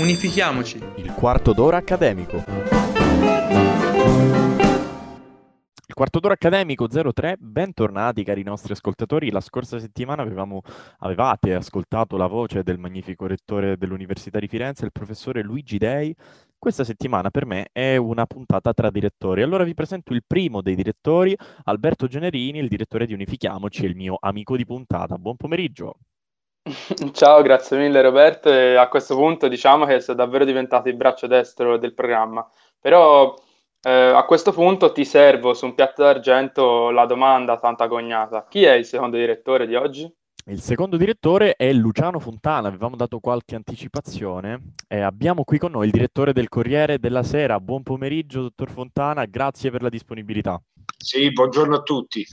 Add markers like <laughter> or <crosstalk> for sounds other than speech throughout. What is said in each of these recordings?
Unifichiamoci. Il quarto d'ora accademico. Il quarto d'ora accademico 03, bentornati cari nostri ascoltatori. La scorsa settimana avevamo, avevate ascoltato la voce del magnifico rettore dell'Università di Firenze, il professore Luigi Dei. Questa settimana per me è una puntata tra direttori. Allora vi presento il primo dei direttori, Alberto Generini, il direttore di Unifichiamoci il mio amico di puntata. Buon pomeriggio. <laughs> Ciao, grazie mille Roberto. E a questo punto diciamo che sei davvero diventato il braccio destro del programma. Però eh, a questo punto ti servo su un piatto d'argento la domanda tanto agognata. Chi è il secondo direttore di oggi? Il secondo direttore è Luciano Fontana, avevamo dato qualche anticipazione. Eh, abbiamo qui con noi il direttore del Corriere della Sera. Buon pomeriggio, dottor Fontana, grazie per la disponibilità. Sì, buongiorno a tutti.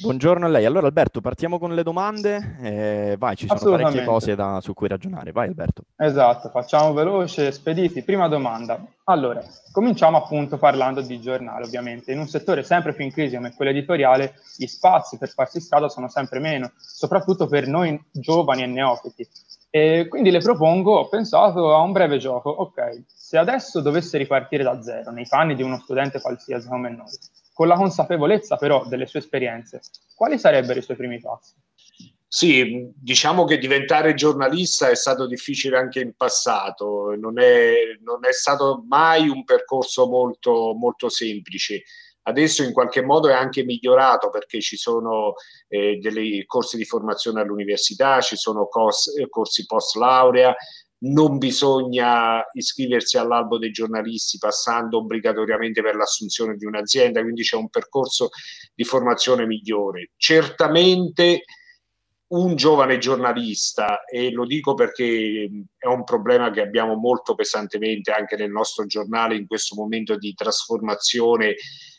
Buongiorno a lei. Allora Alberto, partiamo con le domande. Eh, vai, ci sono parecchie cose da, su cui ragionare. Vai Alberto. Esatto, facciamo veloce, spediti. Prima domanda. Allora, cominciamo appunto parlando di giornale, ovviamente. In un settore sempre più in crisi come quello editoriale, gli spazi per farsi strada sono sempre meno, soprattutto per noi giovani e neofiti. E quindi le propongo, ho pensato a un breve gioco. Ok, se adesso dovesse ripartire da zero, nei panni di uno studente qualsiasi come noi, con la consapevolezza però delle sue esperienze, quali sarebbero i suoi primi passi? Sì, diciamo che diventare giornalista è stato difficile anche in passato, non è, non è stato mai un percorso molto, molto semplice. Adesso in qualche modo è anche migliorato perché ci sono eh, dei corsi di formazione all'università, ci sono corsi, corsi post laurea, non bisogna iscriversi all'albo dei giornalisti passando obbligatoriamente per l'assunzione di un'azienda, quindi c'è un percorso di formazione migliore. Certamente un giovane giornalista, e lo dico perché è un problema che abbiamo molto pesantemente anche nel nostro giornale in questo momento di trasformazione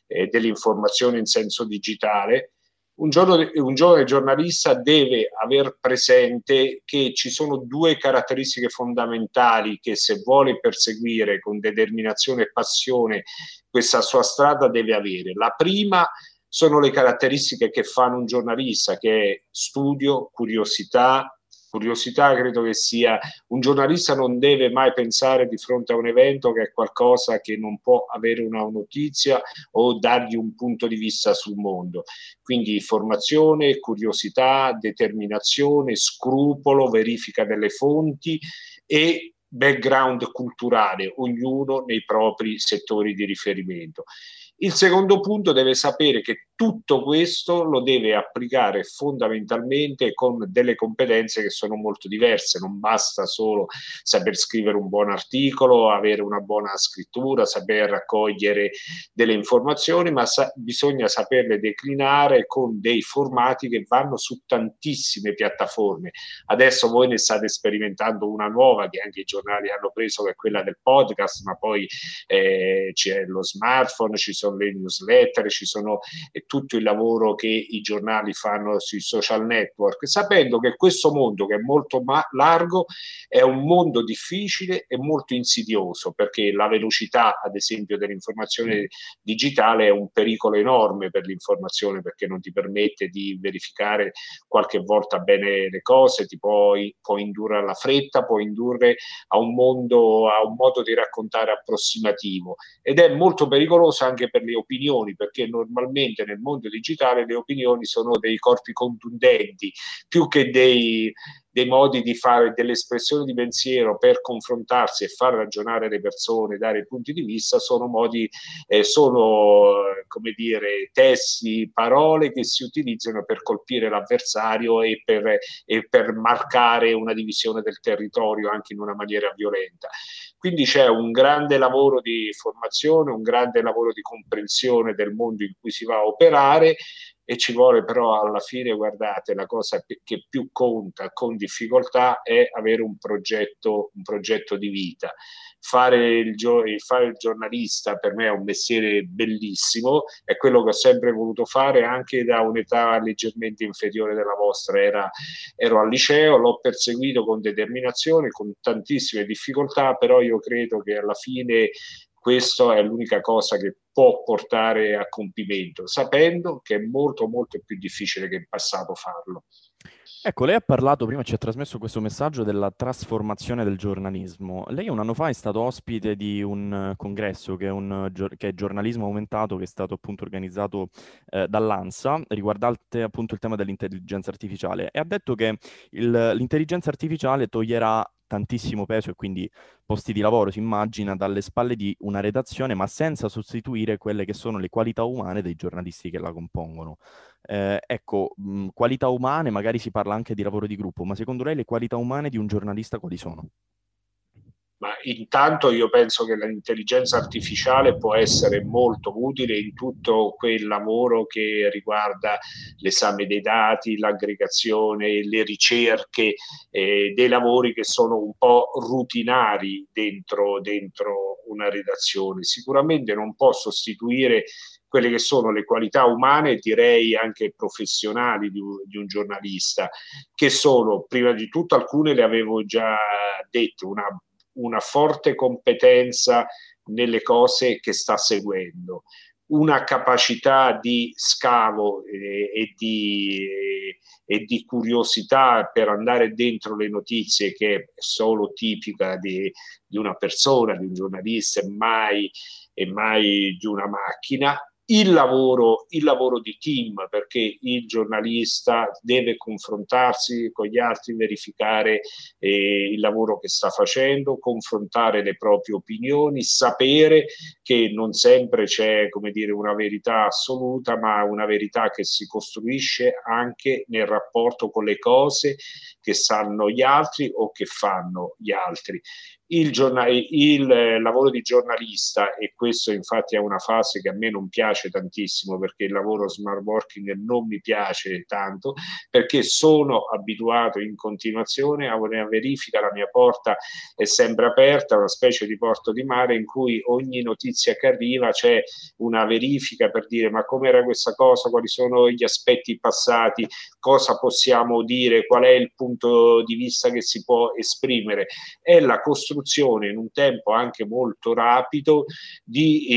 eh, dell'informazione in senso digitale, un, giorno, un giovane giornalista deve aver presente che ci sono due caratteristiche fondamentali che se vuole perseguire con determinazione e passione questa sua strada deve avere. La prima sono le caratteristiche che fanno un giornalista, che è studio, curiosità, curiosità credo che sia un giornalista non deve mai pensare di fronte a un evento che è qualcosa che non può avere una notizia o dargli un punto di vista sul mondo. Quindi formazione, curiosità, determinazione, scrupolo, verifica delle fonti e background culturale, ognuno nei propri settori di riferimento. Il secondo punto deve sapere che tutto questo lo deve applicare fondamentalmente con delle competenze che sono molto diverse, non basta solo saper scrivere un buon articolo, avere una buona scrittura, saper raccogliere delle informazioni, ma sa- bisogna saperle declinare con dei formati che vanno su tantissime piattaforme. Adesso voi ne state sperimentando una nuova che anche i giornali hanno preso, che è quella del podcast, ma poi eh, c'è lo smartphone, ci sono le newsletter, ci sono eh, tutto il lavoro che i giornali fanno sui social network, sapendo che questo mondo che è molto ma- largo è un mondo difficile e molto insidioso, perché la velocità, ad esempio, dell'informazione digitale è un pericolo enorme per l'informazione, perché non ti permette di verificare qualche volta bene le cose, ti può, può indurre alla fretta, può indurre a un mondo, a un modo di raccontare approssimativo. Ed è molto pericoloso anche per le opinioni, perché normalmente nel mondo digitale le opinioni sono dei corpi contundenti, più che dei, dei modi di fare delle espressioni di pensiero per confrontarsi e far ragionare le persone, dare punti di vista, sono modi, eh, sono come dire, testi, parole che si utilizzano per colpire l'avversario e per, e per marcare una divisione del territorio anche in una maniera violenta. Quindi c'è un grande lavoro di formazione, un grande lavoro di comprensione del mondo in cui si va a operare e ci vuole però alla fine, guardate, la cosa che più conta con difficoltà è avere un progetto, un progetto di vita. Fare il, fare il, giornalista per me è un mestiere bellissimo, è quello che ho sempre voluto fare anche da un'età leggermente inferiore della vostra. Era, ero al liceo, l'ho perseguito con determinazione, con tantissime difficoltà, però io credo che alla fine questa è l'unica cosa che può portare a compimento, sapendo che è molto molto più difficile che in passato farlo. Ecco, lei ha parlato prima, ci ha trasmesso questo messaggio della trasformazione del giornalismo. Lei un anno fa è stato ospite di un congresso che è, un, che è giornalismo aumentato, che è stato appunto organizzato eh, dall'ANSA, riguardante appunto il tema dell'intelligenza artificiale, e ha detto che il, l'intelligenza artificiale toglierà tantissimo peso e quindi posti di lavoro, si immagina, dalle spalle di una redazione, ma senza sostituire quelle che sono le qualità umane dei giornalisti che la compongono. Eh, ecco, mh, qualità umane, magari si parla anche di lavoro di gruppo, ma secondo lei le qualità umane di un giornalista quali sono? Ma intanto io penso che l'intelligenza artificiale può essere molto utile in tutto quel lavoro che riguarda l'esame dei dati, l'aggregazione, le ricerche, eh, dei lavori che sono un po' rutinari dentro, dentro una redazione. Sicuramente non può sostituire quelle che sono le qualità umane, direi anche professionali di un, di un, giornalista, che sono, prima di tutto, alcune le avevo già dette, una una forte competenza nelle cose che sta seguendo, una capacità di scavo eh, e, di, eh, e, di, curiosità per andare dentro le notizie che è solo tipica di, di una persona, di un giornalista mai, e mai di una macchina il lavoro, il lavoro di team, perché il giornalista deve confrontarsi con gli altri, verificare eh, il lavoro che sta facendo, confrontare le proprie opinioni, sapere che non sempre c'è, come dire, una verità assoluta, ma una verità che si costruisce anche nel rapporto con le cose che sanno gli altri o che fanno gli altri. Il, giornale, il eh, lavoro di giornalista, e questo infatti è una fase che a me non piace tantissimo perché il lavoro smart working non mi piace tanto, perché sono abituato in continuazione a una verifica, la mia porta è sempre aperta, una specie di porto di mare in cui ogni notizia che arriva c'è una verifica per dire ma com'era questa cosa, quali sono gli aspetti passati, cosa possiamo dire, qual è il punto di vista che si può esprimere. È la costruzione costruzione in un tempo anche molto rapido di,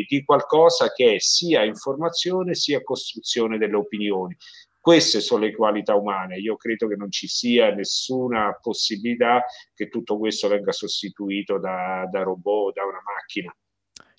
eh, di qualcosa che è sia informazione sia costruzione delle opinioni. Queste sono le qualità umane. Io credo che non ci sia nessuna possibilità che tutto questo venga sostituito da, da robot, da una macchina.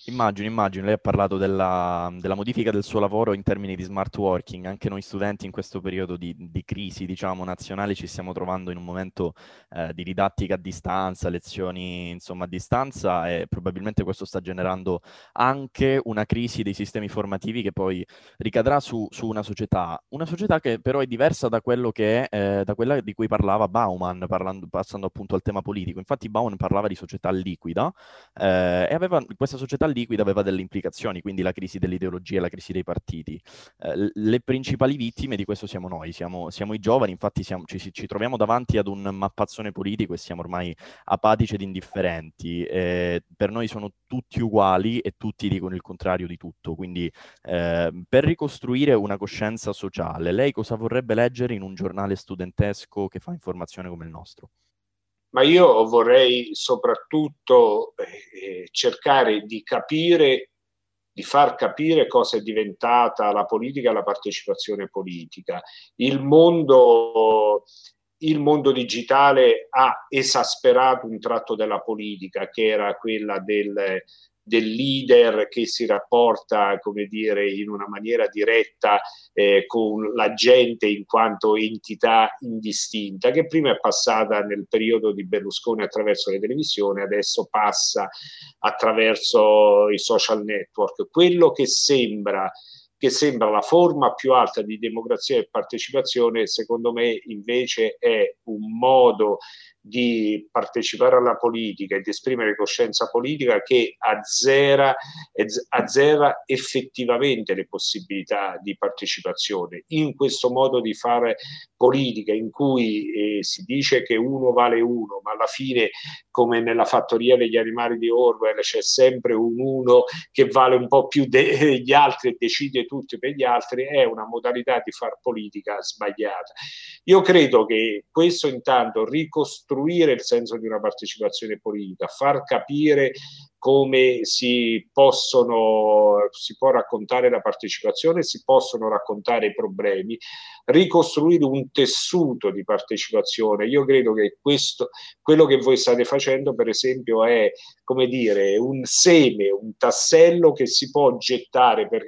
Immagino, immagino, lei ha parlato della, della, modifica del suo lavoro in termini di smart working, anche noi studenti in questo periodo di, di crisi, diciamo, nazionale ci stiamo trovando in un momento eh, di didattica a distanza, lezioni, insomma, a distanza e probabilmente questo sta generando anche una crisi dei sistemi formativi che poi ricadrà su, su una società, una società che però è diversa da è, eh, da quella di cui parlava Bauman, parlando, passando appunto al tema politico. Infatti Bauman parlava di società liquida eh, e aveva questa società liquida aveva delle implicazioni, quindi la crisi dell'ideologia, la crisi dei partiti. Eh, le principali vittime di questo siamo noi, siamo, siamo i giovani, infatti siamo, ci, ci, troviamo davanti ad un mappazzone politico e siamo ormai apatici ed indifferenti. Eh, per noi sono tutti uguali e tutti dicono il contrario di tutto, quindi eh, per ricostruire una coscienza sociale, lei cosa vorrebbe leggere in un giornale studentesco che fa informazione come il nostro? Ma io vorrei soprattutto eh, cercare di capire, di far capire cosa è diventata la politica e la partecipazione politica. Il mondo, il mondo digitale ha esasperato un tratto della politica che era quella del del leader che si rapporta, come dire, in una maniera diretta eh, con la gente in quanto entità indistinta, che prima è passata nel periodo di Berlusconi attraverso le televisioni, adesso passa attraverso i social network. Quello che sembra che sembra la forma più alta di democrazia e partecipazione, secondo me invece è un modo di partecipare alla politica e di esprimere coscienza politica che azzera, azzera effettivamente le possibilità di partecipazione. In questo modo di fare politica in cui eh, si dice che uno vale uno, ma alla fine, come nella fattoria degli animali di Orwell, c'è sempre un uno che vale un po' più degli <laughs> altri e decide tutto per gli altri, è una modalità di far politica sbagliata. Io credo che questo intanto ricostruire il senso di una partecipazione politica, far capire come si possono, si può raccontare la partecipazione, si possono raccontare i problemi, ricostruire un tessuto di partecipazione. Io credo che questo, quello che voi state facendo, per esempio, è come dire un seme, un tassello che si può gettare, per,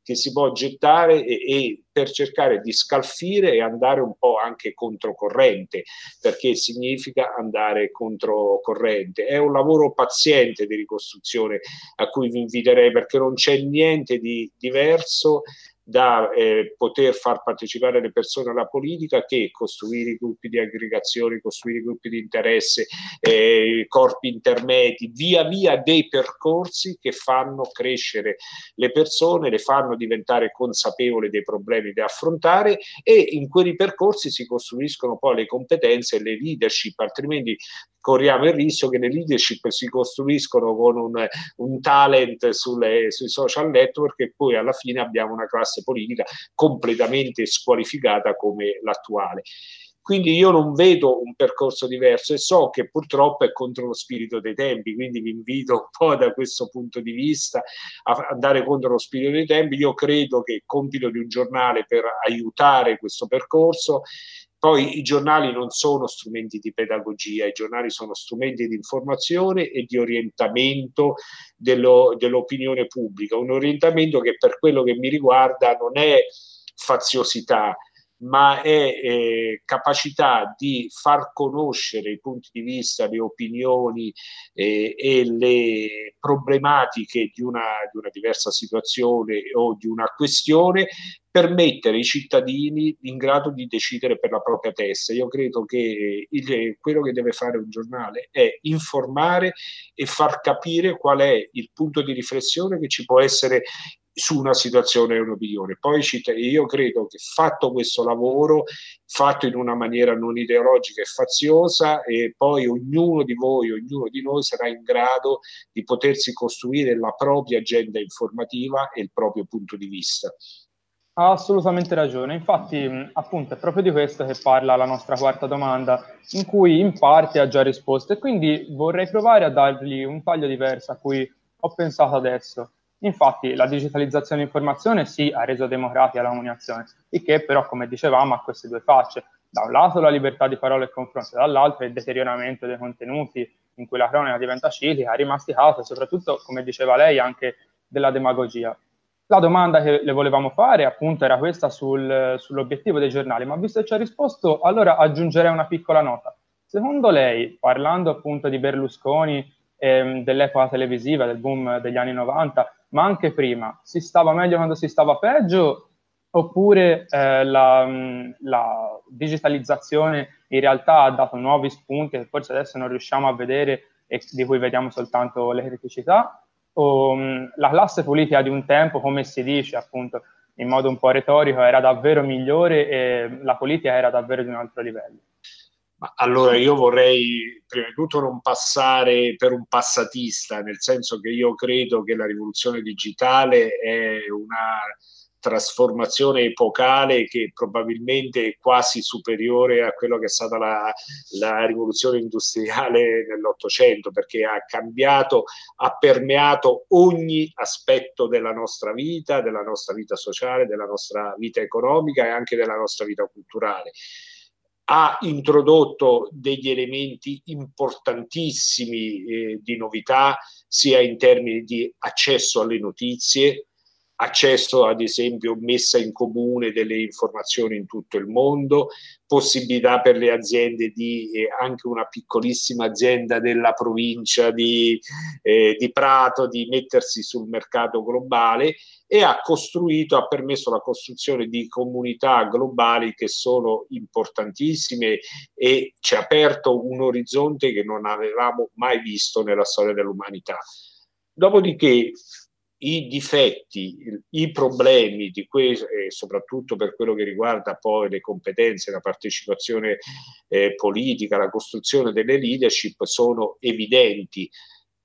che si può gettare e, e per cercare di scalfire e andare un po' anche controcorrente, perché significa andare controcorrente. È un lavoro paziente di ricostruzione a cui vi inviterei perché non c'è niente di diverso da eh, poter far partecipare le persone alla politica che costruire i gruppi di aggregazione, costruire i gruppi di interesse, eh, corpi intermedi, via via dei percorsi che fanno crescere le persone, le fanno diventare consapevoli dei problemi da affrontare e in quei percorsi si costruiscono poi le competenze e le leadership, altrimenti corriamo il rischio che le leadership si costruiscono con un, un talent sulle, sui social network e poi alla fine abbiamo una classe politica completamente squalificata come l'attuale. Quindi io non vedo un percorso diverso e so che purtroppo è contro lo spirito dei tempi, quindi vi invito un po' da questo punto di vista a andare contro lo spirito dei tempi. Io credo che il compito di un giornale per aiutare questo percorso poi i giornali non sono strumenti di pedagogia, i giornali sono strumenti di informazione e di orientamento dello, dell'opinione pubblica, un orientamento che per quello che mi riguarda non è faziosità, ma è eh, capacità di far conoscere i punti di vista, le opinioni eh, e le problematiche di una, di una diversa situazione o di una questione per mettere i cittadini in grado di decidere per la propria testa. Io credo che il, quello che deve fare un giornale è informare e far capire qual è il punto di riflessione che ci può essere su una situazione e un'opinione. Poi io credo che fatto questo lavoro, fatto in una maniera non ideologica e faziosa, e poi ognuno di voi, ognuno di noi sarà in grado di potersi costruire la propria agenda informativa e il proprio punto di vista. Ha assolutamente ragione, infatti appunto è proprio di questo che parla la nostra quarta domanda, in cui in parte ha già risposto e quindi vorrei provare a dargli un taglio diverso a cui ho pensato adesso. Infatti la digitalizzazione dell'informazione sì ha reso democratica la comunicazione, il che però, come dicevamo, ha queste due facce. Da un lato la libertà di parola e confronto, dall'altro il deterioramento dei contenuti in cui la cronaca diventa ciclica, rimasticata soprattutto, come diceva lei, anche della demagogia. La domanda che le volevamo fare appunto era questa sul, sull'obiettivo dei giornali, ma visto che ci ha risposto, allora aggiungerei una piccola nota. Secondo lei, parlando appunto di Berlusconi, ehm, dell'epoca televisiva, del boom degli anni 90, ma anche prima, si stava meglio quando si stava peggio? Oppure eh, la, la, digitalizzazione in realtà ha dato nuovi spunti che forse adesso non riusciamo a vedere e di cui vediamo soltanto le criticità, o mh, la classe politica di un tempo, come si dice appunto in modo un po' retorico, era davvero migliore e la politica era davvero di un altro livello. Ma allora io vorrei prima di tutto non passare per un passatista, nel senso che io credo che la rivoluzione digitale è una trasformazione epocale che probabilmente è quasi superiore a quello che è stata la, la rivoluzione industriale nell'Ottocento, perché ha cambiato, ha permeato ogni aspetto della nostra vita, della nostra vita sociale, della nostra vita economica e anche della nostra vita culturale ha introdotto degli elementi importantissimi eh, di novità, sia in termini di accesso alle notizie, accesso ad esempio messa in comune delle informazioni in tutto il mondo, possibilità per le aziende di eh, anche una piccolissima azienda della provincia di, eh, di, Prato di mettersi sul mercato globale e ha costruito, ha permesso la costruzione di comunità globali che sono importantissime e ci ha aperto un orizzonte che non avevamo mai visto nella storia dell'umanità. Dopodiché i difetti, i problemi di questo, e soprattutto per quello che riguarda poi le competenze, la partecipazione eh, politica, la costruzione delle leadership sono evidenti.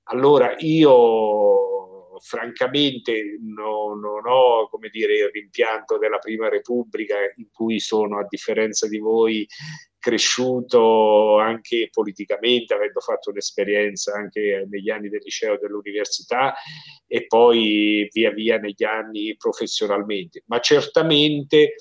Allora io francamente no, non ho come dire, il rimpianto della Prima Repubblica in cui sono, a differenza di voi, cresciuto anche politicamente, avendo fatto un'esperienza anche negli anni del liceo e dell'università e poi via via negli anni professionalmente. Ma certamente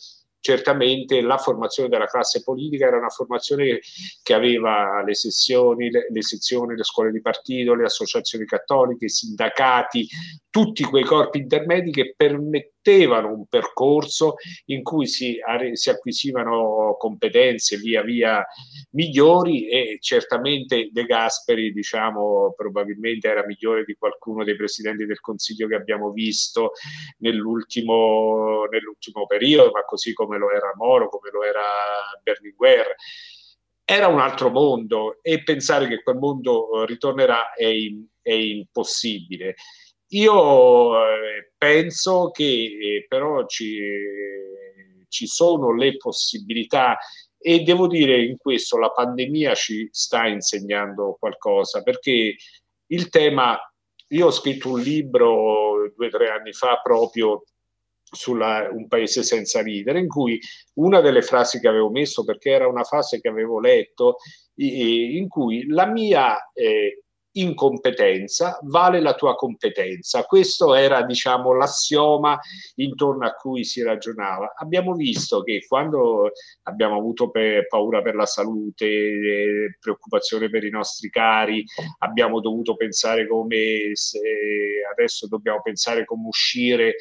certamente la formazione della classe politica era una formazione che aveva le sessioni, le, le sezioni, le scuole di partito, le associazioni cattoliche, i sindacati, tutti quei corpi intermedi che permettevano un percorso in cui si, si acquisivano competenze via via migliori e certamente De Gasperi, diciamo, probabilmente era migliore di qualcuno dei presidenti del Consiglio che abbiamo visto nell'ultimo, nell'ultimo periodo, ma così come lo era Moro, come lo era Berlinguer era un altro mondo e pensare che quel mondo ritornerà è, è impossibile. Io eh, penso che eh, però ci, ci sono le possibilità e devo dire in questo la pandemia ci sta insegnando qualcosa perché il tema, io ho scritto un libro due o tre anni fa proprio sulla Un paese senza ridere, in cui una delle frasi che avevo messo, perché era una frase che avevo letto, in cui la mia eh, incompetenza vale la tua competenza. Questo era, diciamo, l'assioma intorno a cui si ragionava. Abbiamo visto che quando abbiamo avuto per, paura per la salute, eh, preoccupazione per i nostri cari, abbiamo dovuto pensare come adesso dobbiamo pensare come uscire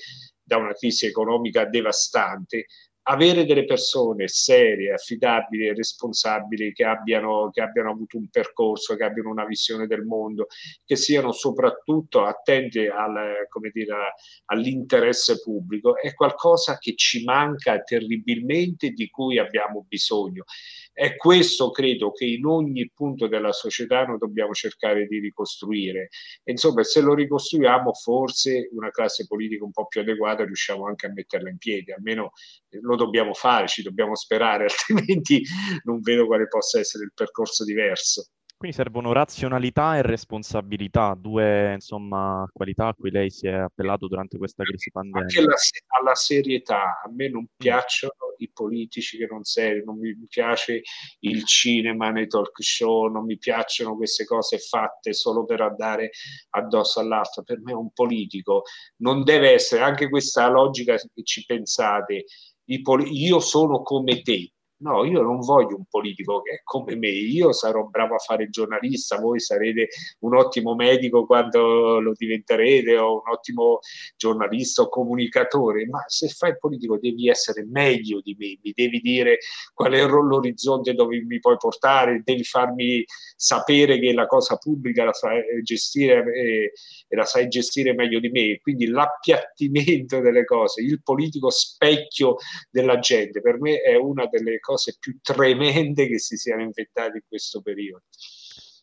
da una crisi economica devastante avere delle persone serie, affidabili e responsabili che abbiano, che abbiano avuto un percorso, che abbiano una visione del mondo, che siano soprattutto attenti al, dire, all'interesse pubblico, è qualcosa che ci manca terribilmente di cui abbiamo bisogno. È questo credo che in ogni punto della società noi dobbiamo cercare di ricostruire. E insomma, se lo ricostruiamo, forse una classe politica un po' più adeguata riusciamo anche a metterla in piedi, almeno lo dobbiamo fare, ci dobbiamo sperare, <laughs> altrimenti non vedo quale possa essere il percorso diverso. Quindi servono razionalità e responsabilità, due insomma, qualità a cui lei si è appellato durante questa crisi pandemica. Anche la, alla serietà, a me non mm. piacciono i politici che non servono, non mi piace il cinema nei talk show, non mi piacciono queste cose fatte solo per andare addosso all'altro. Per me un politico non deve essere, anche questa logica che ci pensate, io sono come te, No, io non voglio un politico che è come me, io sarò bravo a fare giornalista, voi sarete un ottimo medico quando lo diventerete o un ottimo giornalista o comunicatore, ma se fai il politico devi essere meglio di me, mi devi dire qual è l'orizzonte dove mi puoi portare, devi farmi sapere che la cosa pubblica la sai gestire e, e la sai gestire meglio di me, quindi l'appiattimento delle cose, il politico specchio della gente, per me è una delle cose più tremende che si siano inventate in questo periodo.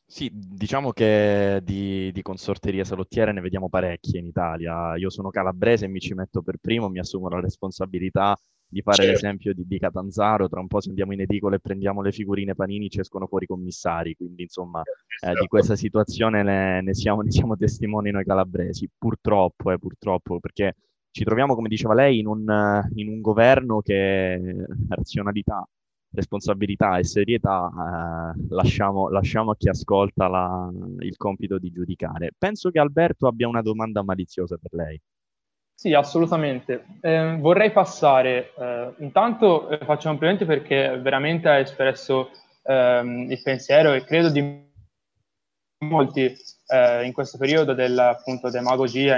Sì, diciamo che di, di, consorterie salottiere ne vediamo parecchie in Italia. Io sono calabrese e mi ci metto per primo, mi assumo la responsabilità di fare certo. l'esempio di, di, Catanzaro. Tra un po' se andiamo in edicola e prendiamo le figurine panini ci escono fuori i commissari. Quindi insomma esatto. eh, di questa situazione ne, ne, siamo, <laughs> ne, siamo, testimoni noi calabresi. Purtroppo, eh, purtroppo, perché ci troviamo, come diceva lei, in un, in un governo che razionalità responsabilità e serietà eh, lasciamo, lasciamo, a chi ascolta la, il compito di giudicare. Penso che Alberto abbia una domanda maliziosa per lei. Sì, assolutamente. Eh, vorrei passare, eh, intanto eh, faccio complimenti perché veramente ha espresso ehm, il pensiero e credo di molti eh, in questo periodo della appunto, demagogia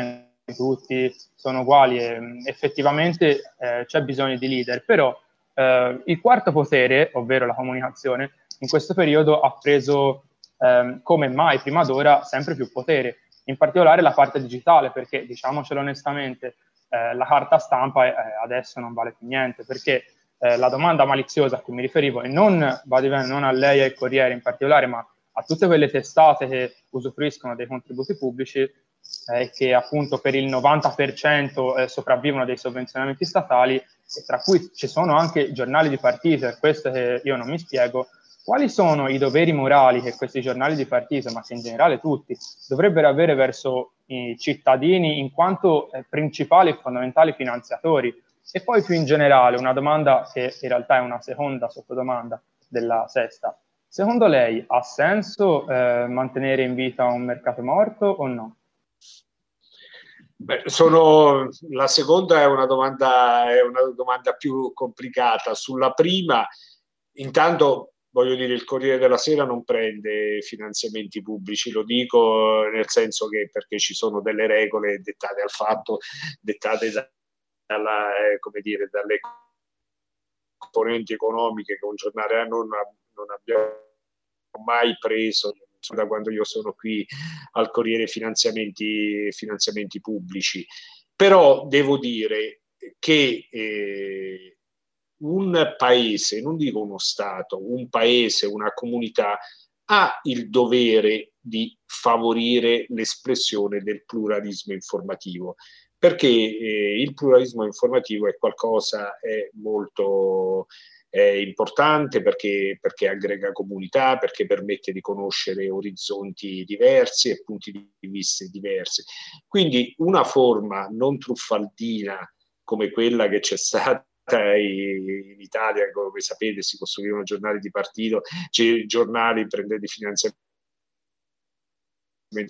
tutti sono uguali e effettivamente eh, c'è bisogno di leader, però eh, il quarto potere, ovvero la comunicazione, in questo periodo ha preso eh, come mai prima d'ora sempre più potere, in particolare la parte digitale, perché diciamocelo onestamente, eh, la carta stampa eh, adesso non vale più niente, perché eh, la domanda maliziosa a cui mi riferivo, e non, non a lei e al Corriere in particolare, ma a tutte quelle testate che usufruiscono dei contributi pubblici eh, che appunto per il 90% eh, sopravvivono dei sovvenzionamenti statali, tra cui ci sono anche giornali di partito, è questo che io non mi spiego, quali sono i doveri morali che questi giornali di partito, ma che in generale tutti, dovrebbero avere verso i cittadini in quanto eh, principali e fondamentali finanziatori? E poi più in generale, una domanda che in realtà è una seconda sottodomanda, della sesta. Secondo lei ha senso eh, mantenere in vita un mercato morto o no? Beh, sono, la seconda è una, domanda, è una domanda più complicata. Sulla prima, intanto voglio dire, il Corriere della Sera non prende finanziamenti pubblici, lo dico nel senso che perché ci sono delle regole dettate al fatto, dettate da, dalla, eh, dire, dalle componenti economiche che un giornale non, non abbiamo mai preso da quando io sono qui al Corriere finanziamenti, finanziamenti pubblici. Però devo dire che eh, un paese, non dico uno Stato, un paese, una comunità ha il dovere di favorire l'espressione del pluralismo informativo perché eh, il pluralismo informativo è qualcosa è molto è importante perché, perché, aggrega comunità, perché permette di conoscere orizzonti diversi e punti di vista diversi. Quindi una forma non truffaldina come quella che c'è stata in Italia, come sapete, si costruivano giornali di partito, giornali prendendo finanziamenti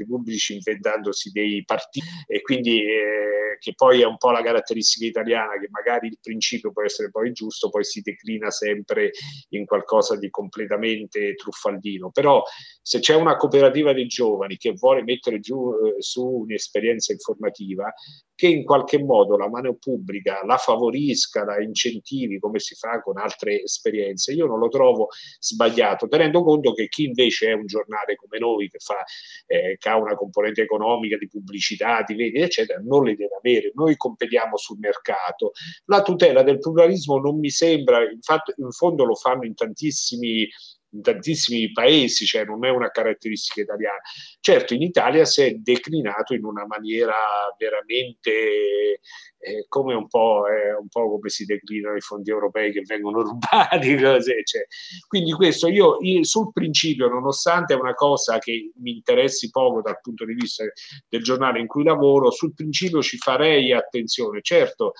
pubblici inventandosi dei partiti e quindi eh, che poi è un po' la caratteristica italiana che magari il principio può essere poi giusto, poi si declina sempre in qualcosa di completamente truffaldino. Però se c'è una cooperativa dei giovani che vuole mettere giù eh, su un'esperienza informativa, che in qualche modo la mano pubblica la favorisca, la incentivi come si fa con altre esperienze, io non lo trovo sbagliato, tenendo conto che chi invece è un giornale come noi che, fa, eh, che ha una componente economica di pubblicità, di vendita, eccetera, non le deve avere. Noi competiamo sul mercato. La tutela del pluralismo non mi sembra, infatti in fondo lo fanno in tantissimi in tantissimi paesi, cioè non è una caratteristica italiana. Certo, in Italia si è declinato in una maniera veramente eh, come un po', eh, un po' come si declinano i fondi europei che vengono <laughs> rubati. Così, cioè. Quindi questo io, io, sul principio, nonostante è una cosa che mi interessi poco dal punto di vista del giornale in cui lavoro, sul principio ci farei attenzione. Certo,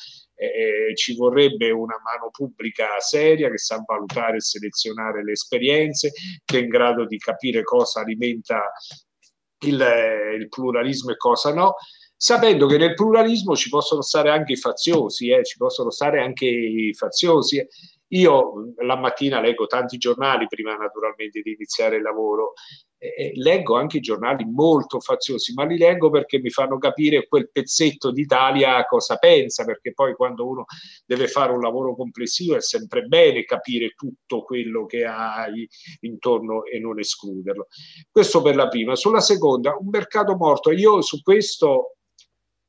eh, ci vorrebbe una mano pubblica seria che sa valutare e selezionare le esperienze, che è in grado di capire cosa alimenta il, il pluralismo e cosa no sapendo che nel pluralismo ci possono stare anche i faziosi, eh, ci possono stare anche i faziosi. Io la mattina leggo tanti giornali prima naturalmente di iniziare il lavoro eh, leggo anche giornali molto faziosi, ma li leggo perché mi fanno capire quel pezzetto d'Italia cosa pensa, perché poi quando uno deve fare un lavoro complessivo è sempre bene capire tutto quello che hai intorno e non escluderlo. Questo per la prima. Sulla seconda, un mercato morto. Io su questo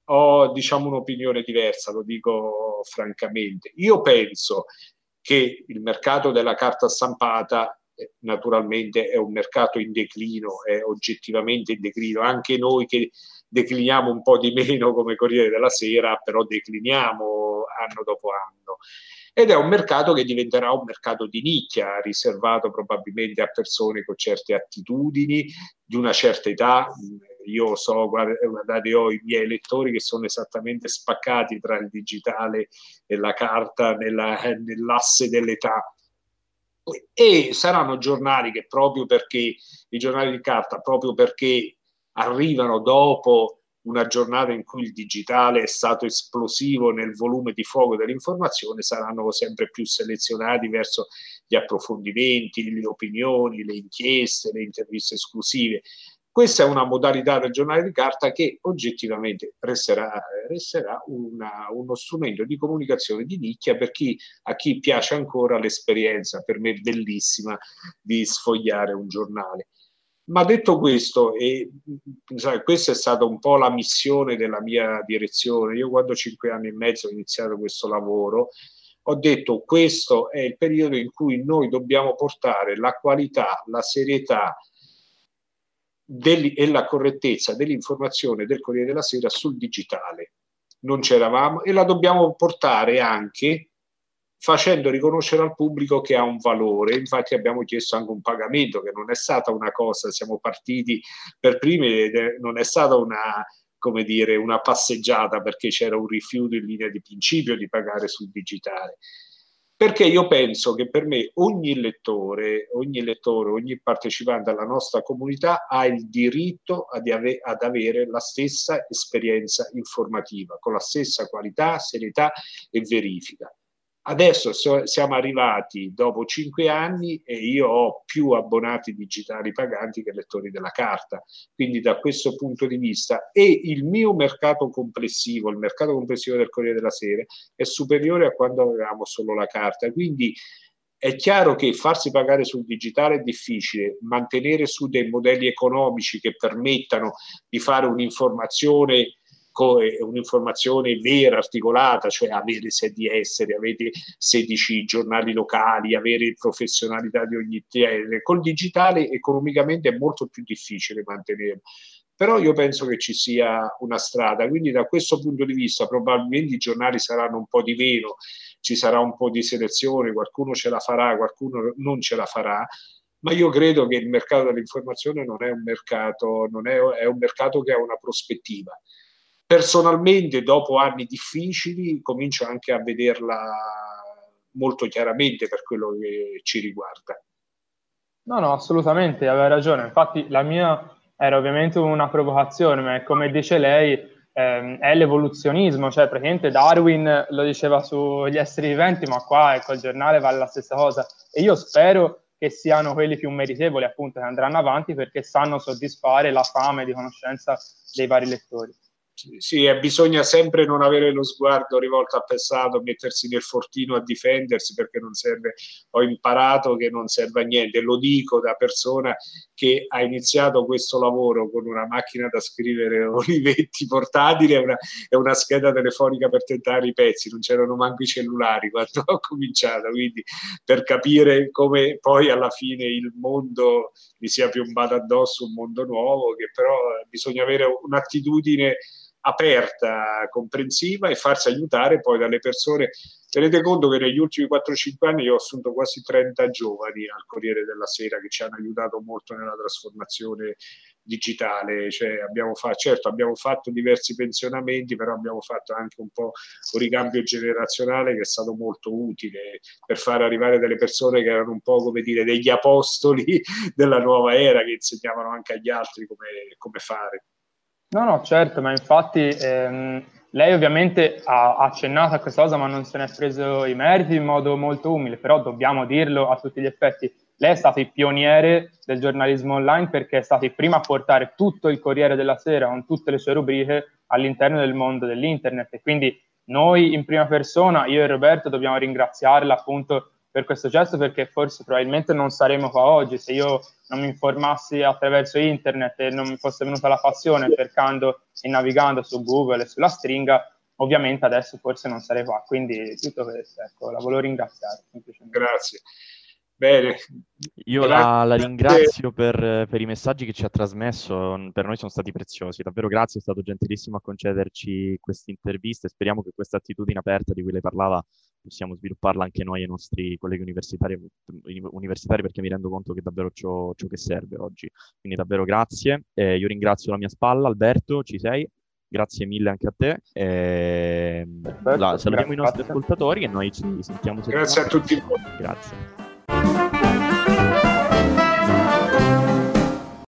ho diciamo un'opinione diversa, lo dico francamente. Io penso che il mercato della carta stampata naturalmente è un mercato in declino, è oggettivamente in declino. Anche noi che decliniamo un po' di meno come Corriere della Sera, però decliniamo anno dopo anno. Ed è un mercato che diventerà un mercato di nicchia, riservato probabilmente a persone con certe attitudini, di una certa età. Io so, guardate, ho i miei elettori che sono esattamente spaccati tra il digitale e la carta nella, nell'asse dell'età e saranno giornali che proprio perché i giornali di carta, proprio perché arrivano dopo una giornata in cui il digitale è stato esplosivo nel volume di fuoco dell'informazione, saranno sempre più selezionati verso gli approfondimenti, le opinioni, le inchieste, le interviste esclusive. Questa è una modalità del giornale di carta che oggettivamente resterà, resterà una, uno strumento di comunicazione di nicchia per chi, a chi piace ancora l'esperienza, per me bellissima, di sfogliare un giornale. Ma detto questo, e sai, questa è stata un po' la missione della mia direzione. Io quando cinque anni e mezzo ho iniziato questo lavoro, ho detto questo è il periodo in cui noi dobbiamo portare la qualità, la serietà, e la correttezza dell'informazione del Corriere della Sera sul digitale. Non c'eravamo e la dobbiamo portare anche facendo riconoscere al pubblico che ha un valore. Infatti abbiamo chiesto anche un pagamento, che non è stata una cosa, siamo partiti per primi, non è stata una, come dire, una passeggiata perché c'era un rifiuto in linea di principio di pagare sul digitale perché io penso che per me ogni lettore, ogni lettore, ogni partecipante alla nostra comunità ha il diritto ad, ave- ad avere la stessa esperienza informativa, con la stessa qualità, serietà e verifica. Adesso so, siamo arrivati dopo cinque anni e io ho più abbonati digitali paganti che lettori della carta. Quindi da questo punto di vista e il mio mercato complessivo, il mercato complessivo del Corriere della Sera è superiore a quando avevamo solo la carta. Quindi è chiaro che farsi pagare sul digitale è difficile, mantenere su dei modelli economici che permettano di fare un'informazione un'informazione vera, articolata, cioè avere sedi estere, avere 16 giornali locali, avere professionalità di ogni genere. Col digitale economicamente è molto più difficile mantenerlo. Però io penso che ci sia una strada, quindi da questo punto di vista probabilmente i giornali saranno un po' di meno, ci sarà un po' di selezione, qualcuno ce la farà, qualcuno non ce la farà, ma io credo che il mercato dell'informazione non è un mercato, è, è un mercato che ha una prospettiva personalmente dopo anni difficili comincio anche a vederla molto chiaramente per quello che ci riguarda. No, no, assolutamente, aveva ragione. Infatti la mia era ovviamente una provocazione, ma come dice lei ehm, è l'evoluzionismo, cioè praticamente Darwin lo diceva sugli esseri viventi, ma qua ecco il giornale vale la stessa cosa. E io spero che siano quelli più meritevoli appunto che andranno avanti perché sanno soddisfare la fame di conoscenza dei vari lettori. Sì, bisogna sempre non avere lo sguardo rivolto al passato, mettersi nel fortino a difendersi perché non serve. Ho imparato che non serve a niente. Lo dico da persona che ha iniziato questo lavoro con una macchina da scrivere <laughs> Olivetti portatile e una, e una scheda telefonica per tentare i pezzi. Non c'erano manco i cellulari quando <laughs> ho cominciato. Quindi, per capire come poi alla fine il mondo mi sia piombato addosso, un mondo nuovo, che però bisogna avere un'attitudine aperta, comprensiva e farsi aiutare poi dalle persone. Tenete conto che negli ultimi 4-5 anni io ho assunto quasi 30 giovani al Corriere della Sera che ci hanno aiutato molto nella trasformazione digitale. Cioè abbiamo fatto, certo, abbiamo fatto diversi pensionamenti, però abbiamo fatto anche un po' un ricambio generazionale che è stato molto utile per far arrivare delle persone che erano un po' come dire degli apostoli <laughs> della nuova era che insegnavano anche agli altri come, come fare. No, no, certo, ma infatti ehm, lei ovviamente ha accennato a questa cosa, ma non se ne è preso i meriti in modo molto umile, però dobbiamo dirlo a tutti gli effetti. Lei è stato il pioniere del giornalismo online perché è stato il primo a portare tutto il Corriere della Sera con tutte le sue rubriche all'interno del mondo dell'internet e quindi noi in prima persona, io e Roberto, dobbiamo ringraziarla appunto per questo gesto perché forse probabilmente non saremmo qua oggi se io non mi informassi attraverso internet e non mi fosse venuta la passione cercando e navigando su Google e sulla stringa, ovviamente adesso forse non sarei qua. Quindi tutto questo, ecco, la volevo ringraziare. Grazie. Bene. Io la, la, ringrazio per, per, i messaggi che ci ha trasmesso, per noi sono stati preziosi, davvero grazie, è stato gentilissimo a concederci questa intervista e speriamo che questa attitudine aperta di cui lei parlava possiamo svilupparla anche noi ai nostri colleghi universitari, universitari perché mi rendo conto che è davvero ciò, ciò che serve oggi. Quindi davvero grazie, eh, io ringrazio la mia spalla, Alberto, ci sei? Grazie mille anche a te. Eh, Perfetto, la, salutiamo i nostri ascoltatori e noi ci sentiamo. Grazie a tutti. Grazie.